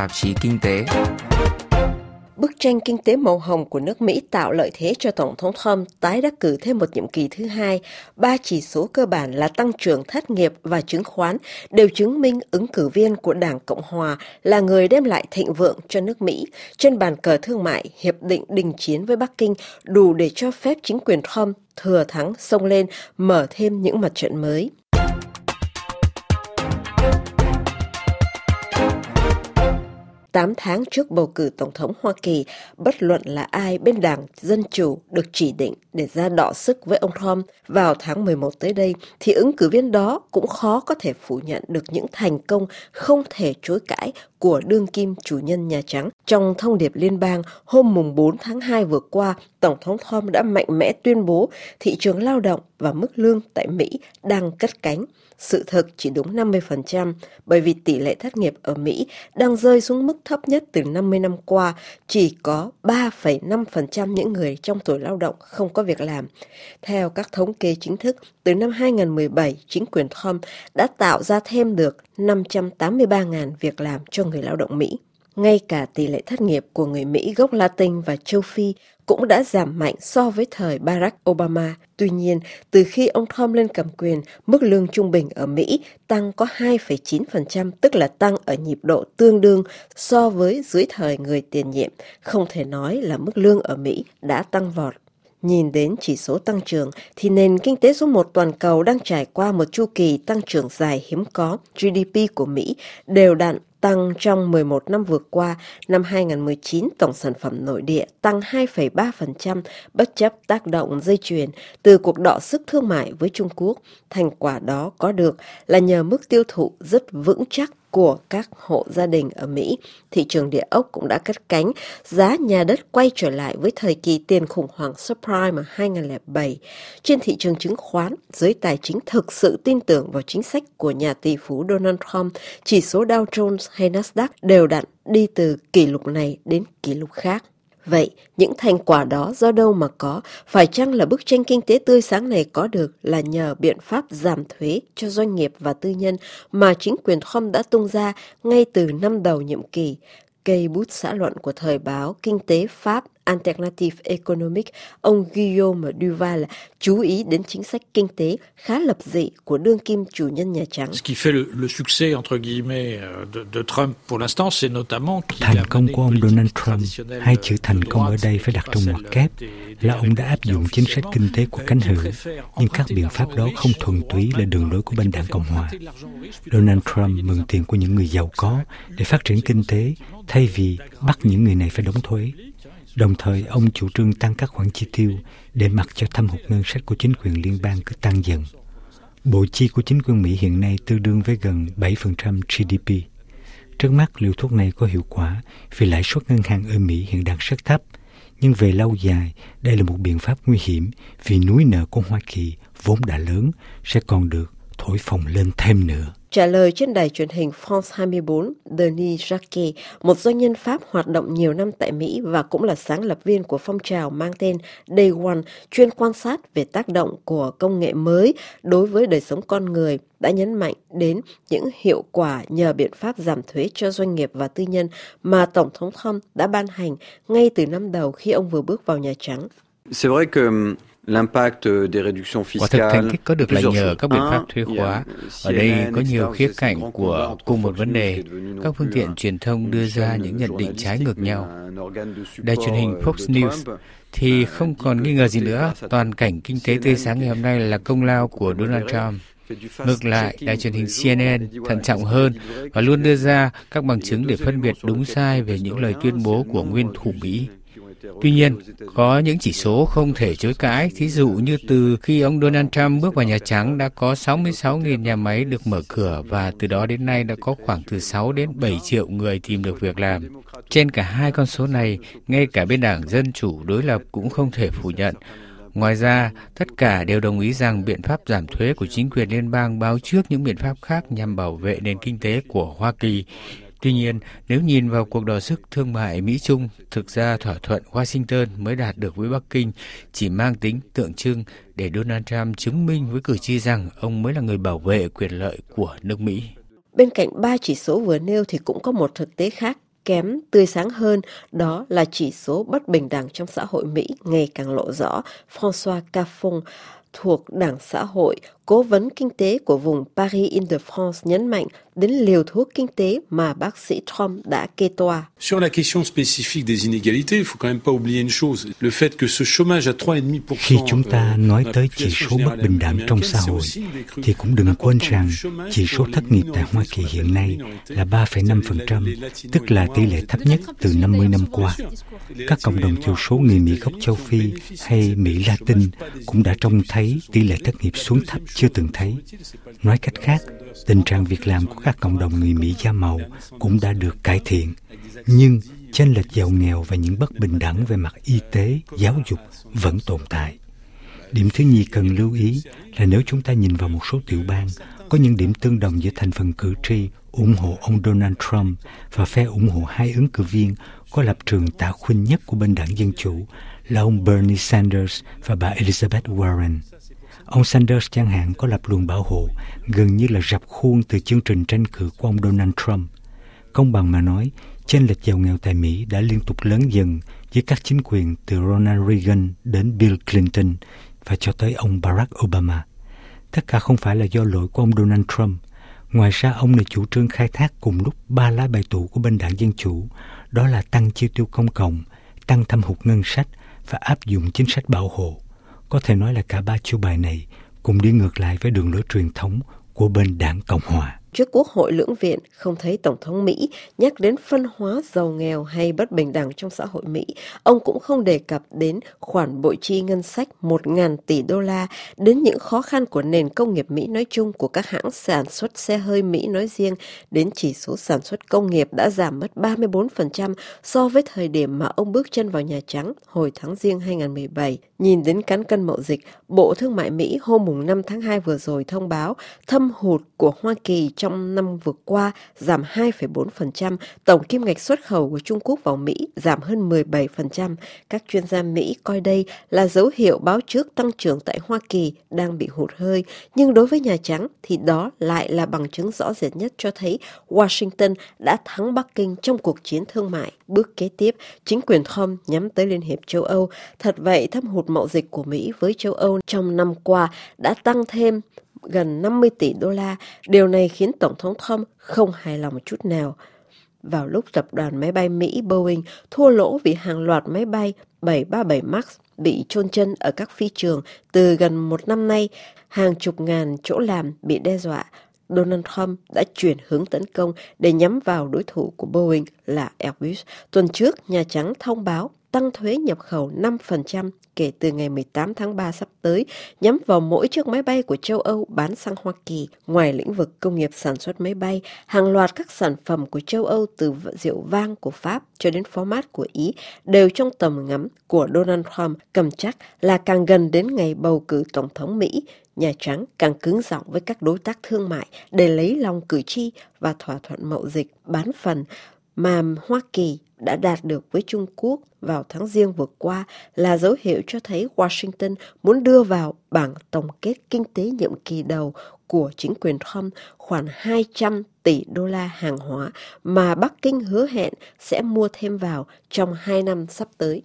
tạp chí Kinh tế. Bức tranh kinh tế màu hồng của nước Mỹ tạo lợi thế cho Tổng thống Trump tái đắc cử thêm một nhiệm kỳ thứ hai. Ba chỉ số cơ bản là tăng trưởng thất nghiệp và chứng khoán đều chứng minh ứng cử viên của Đảng Cộng Hòa là người đem lại thịnh vượng cho nước Mỹ. Trên bàn cờ thương mại, hiệp định đình chiến với Bắc Kinh đủ để cho phép chính quyền Trump thừa thắng xông lên mở thêm những mặt trận mới. 8 tháng trước bầu cử Tổng thống Hoa Kỳ, bất luận là ai bên đảng Dân Chủ được chỉ định để ra đọ sức với ông Trump vào tháng 11 tới đây, thì ứng cử viên đó cũng khó có thể phủ nhận được những thành công không thể chối cãi của đương kim chủ nhân Nhà Trắng. Trong thông điệp liên bang hôm mùng 4 tháng 2 vừa qua, Tổng thống Trump đã mạnh mẽ tuyên bố thị trường lao động và mức lương tại Mỹ đang cất cánh. Sự thật chỉ đúng 50% bởi vì tỷ lệ thất nghiệp ở Mỹ đang rơi xuống mức thấp nhất từ 50 năm qua, chỉ có 3,5% những người trong tuổi lao động không có việc làm. Theo các thống kê chính thức, từ năm 2017, chính quyền Trump đã tạo ra thêm được 583.000 việc làm cho người lao động Mỹ. Ngay cả tỷ lệ thất nghiệp của người Mỹ gốc Latin và châu Phi cũng đã giảm mạnh so với thời Barack Obama. Tuy nhiên, từ khi ông Trump lên cầm quyền, mức lương trung bình ở Mỹ tăng có 2,9%, tức là tăng ở nhịp độ tương đương so với dưới thời người tiền nhiệm. Không thể nói là mức lương ở Mỹ đã tăng vọt. Nhìn đến chỉ số tăng trưởng thì nền kinh tế số một toàn cầu đang trải qua một chu kỳ tăng trưởng dài hiếm có. GDP của Mỹ đều đặn tăng trong 11 năm vừa qua, năm 2019 tổng sản phẩm nội địa tăng 2,3% bất chấp tác động dây chuyền từ cuộc đọ sức thương mại với Trung Quốc. Thành quả đó có được là nhờ mức tiêu thụ rất vững chắc của các hộ gia đình ở Mỹ, thị trường địa ốc cũng đã cất cánh, giá nhà đất quay trở lại với thời kỳ tiền khủng hoảng subprime 2007. Trên thị trường chứng khoán, giới tài chính thực sự tin tưởng vào chính sách của nhà tỷ phú Donald Trump, chỉ số Dow Jones hay Nasdaq đều đặn đi từ kỷ lục này đến kỷ lục khác. Vậy, những thành quả đó do đâu mà có? Phải chăng là bức tranh kinh tế tươi sáng này có được là nhờ biện pháp giảm thuế cho doanh nghiệp và tư nhân mà chính quyền Trump đã tung ra ngay từ năm đầu nhiệm kỳ? Cây bút xã luận của thời báo Kinh tế Pháp Alternative Economic, ông Guillaume Duval chú ý đến chính sách kinh tế khá lập dị của đương kim chủ nhân Nhà Trắng. Thành công của ông Donald Trump, hai chữ thành công ở đây phải đặt trong ngoặc kép, là ông đã áp dụng chính sách kinh tế của cánh hữu, nhưng các biện pháp đó không thuần túy là đường lối của bên đảng Cộng hòa. Donald Trump mượn tiền của những người giàu có để phát triển kinh tế, thay vì bắt những người này phải đóng thuế. Đồng thời, ông chủ trương tăng các khoản chi tiêu để mặc cho thâm hụt ngân sách của chính quyền liên bang cứ tăng dần. Bộ chi của chính quyền Mỹ hiện nay tương đương với gần 7% GDP. Trước mắt, liều thuốc này có hiệu quả vì lãi suất ngân hàng ở Mỹ hiện đang rất thấp. Nhưng về lâu dài, đây là một biện pháp nguy hiểm vì núi nợ của Hoa Kỳ vốn đã lớn sẽ còn được thổi phồng lên thêm nữa. Trả lời trên đài truyền hình France 24, Denis Jacquet, một doanh nhân Pháp hoạt động nhiều năm tại Mỹ và cũng là sáng lập viên của phong trào mang tên Day One, chuyên quan sát về tác động của công nghệ mới đối với đời sống con người, đã nhấn mạnh đến những hiệu quả nhờ biện pháp giảm thuế cho doanh nghiệp và tư nhân mà Tổng thống Trump đã ban hành ngay từ năm đầu khi ông vừa bước vào Nhà Trắng. C'est vrai que l'impact des réductions fiscales. Quả thực thành tích có được là nhờ các biện pháp thuế khóa. Ở đây có nhiều khía cạnh của cùng một vấn đề. Các phương tiện truyền thông đưa ra những nhận định trái ngược nhau. Đài truyền hình Fox News thì không còn nghi ngờ gì nữa. Toàn cảnh kinh tế tươi sáng ngày hôm nay là công lao của Donald Trump. Ngược lại, đài truyền hình CNN thận trọng hơn và luôn đưa ra các bằng chứng để phân biệt đúng sai về những lời tuyên bố của nguyên thủ Mỹ. Tuy nhiên, có những chỉ số không thể chối cãi, thí dụ như từ khi ông Donald Trump bước vào Nhà Trắng đã có 66.000 nhà máy được mở cửa và từ đó đến nay đã có khoảng từ 6 đến 7 triệu người tìm được việc làm. Trên cả hai con số này, ngay cả bên đảng Dân Chủ đối lập cũng không thể phủ nhận. Ngoài ra, tất cả đều đồng ý rằng biện pháp giảm thuế của chính quyền liên bang báo trước những biện pháp khác nhằm bảo vệ nền kinh tế của Hoa Kỳ. Tuy nhiên, nếu nhìn vào cuộc đọ sức thương mại Mỹ-Trung, thực ra thỏa thuận Washington mới đạt được với Bắc Kinh chỉ mang tính tượng trưng để Donald Trump chứng minh với cử tri rằng ông mới là người bảo vệ quyền lợi của nước Mỹ. Bên cạnh ba chỉ số vừa nêu thì cũng có một thực tế khác kém tươi sáng hơn, đó là chỉ số bất bình đẳng trong xã hội Mỹ ngày càng lộ rõ. François Caffon thuộc Đảng Xã hội, cố vấn kinh tế của vùng Paris-Île-de-France nhấn mạnh đến liều thuốc kinh tế mà bác sĩ Trump đã kê toa. Sur la question spécifique des inégalités, il faut quand même pas oublier une chose, le fait que ce chômage à 3,5% Khi chúng ta nói tới chỉ số bất bình đẳng trong xã hội, thì cũng đừng quên rằng chỉ số thất nghiệp tại Hoa Kỳ hiện nay là 3,5%, tức là tỷ lệ thấp nhất từ 50 năm qua. Các cộng đồng thiểu số người Mỹ gốc châu Phi hay Mỹ Latin cũng đã trông thấy tỷ lệ thất nghiệp xuống thấp chưa từng thấy. Nói cách khác, tình trạng việc làm của các cộng đồng người Mỹ da màu cũng đã được cải thiện. Nhưng chênh lệch giàu nghèo và những bất bình đẳng về mặt y tế, giáo dục vẫn tồn tại. Điểm thứ nhì cần lưu ý là nếu chúng ta nhìn vào một số tiểu bang, có những điểm tương đồng giữa thành phần cử tri ủng hộ ông Donald Trump và phe ủng hộ hai ứng cử viên có lập trường tả khuynh nhất của bên đảng Dân Chủ là ông Bernie Sanders và bà Elizabeth Warren. Ông Sanders chẳng hạn có lập luồng bảo hộ gần như là rập khuôn từ chương trình tranh cử của ông Donald Trump. Công bằng mà nói, chênh lệch giàu nghèo tại Mỹ đã liên tục lớn dần với các chính quyền từ Ronald Reagan đến Bill Clinton và cho tới ông Barack Obama. Tất cả không phải là do lỗi của ông Donald Trump. Ngoài ra, ông này chủ trương khai thác cùng lúc ba lá bài tủ của bên đảng Dân Chủ, đó là tăng chi tiêu công cộng, tăng thâm hụt ngân sách và áp dụng chính sách bảo hộ. Có thể nói là cả ba chiêu bài này cùng đi ngược lại với đường lối truyền thống của bên đảng Cộng Hòa. Trước Quốc hội lưỡng viện, không thấy Tổng thống Mỹ nhắc đến phân hóa giàu nghèo hay bất bình đẳng trong xã hội Mỹ. Ông cũng không đề cập đến khoản bội chi ngân sách 1.000 tỷ đô la, đến những khó khăn của nền công nghiệp Mỹ nói chung, của các hãng sản xuất xe hơi Mỹ nói riêng, đến chỉ số sản xuất công nghiệp đã giảm mất 34% so với thời điểm mà ông bước chân vào Nhà Trắng hồi tháng riêng 2017. Nhìn đến cán cân mậu dịch, Bộ Thương mại Mỹ hôm 5 tháng 2 vừa rồi thông báo thâm hụt của Hoa Kỳ trong năm vừa qua giảm 2,4%, tổng kim ngạch xuất khẩu của Trung Quốc vào Mỹ giảm hơn 17%. Các chuyên gia Mỹ coi đây là dấu hiệu báo trước tăng trưởng tại Hoa Kỳ đang bị hụt hơi, nhưng đối với Nhà Trắng thì đó lại là bằng chứng rõ rệt nhất cho thấy Washington đã thắng Bắc Kinh trong cuộc chiến thương mại. Bước kế tiếp, chính quyền Trump nhắm tới Liên hiệp châu Âu. Thật vậy, thâm hụt mậu dịch của Mỹ với châu Âu trong năm qua đã tăng thêm gần 50 tỷ đô la. Điều này khiến Tổng thống Trump không hài lòng một chút nào. Vào lúc tập đoàn máy bay Mỹ Boeing thua lỗ vì hàng loạt máy bay 737 MAX bị chôn chân ở các phi trường từ gần một năm nay, hàng chục ngàn chỗ làm bị đe dọa, Donald Trump đã chuyển hướng tấn công để nhắm vào đối thủ của Boeing là Airbus. Tuần trước, Nhà Trắng thông báo tăng thuế nhập khẩu 5% kể từ ngày 18 tháng 3 sắp tới, nhắm vào mỗi chiếc máy bay của châu Âu bán sang Hoa Kỳ. Ngoài lĩnh vực công nghiệp sản xuất máy bay, hàng loạt các sản phẩm của châu Âu từ rượu vang của Pháp cho đến format của Ý đều trong tầm ngắm của Donald Trump cầm chắc là càng gần đến ngày bầu cử Tổng thống Mỹ, Nhà Trắng càng cứng giọng với các đối tác thương mại để lấy lòng cử tri và thỏa thuận mậu dịch bán phần mà Hoa Kỳ đã đạt được với Trung Quốc vào tháng riêng vừa qua là dấu hiệu cho thấy Washington muốn đưa vào bảng tổng kết kinh tế nhiệm kỳ đầu của chính quyền Trump khoảng 200 tỷ đô la hàng hóa mà Bắc Kinh hứa hẹn sẽ mua thêm vào trong hai năm sắp tới.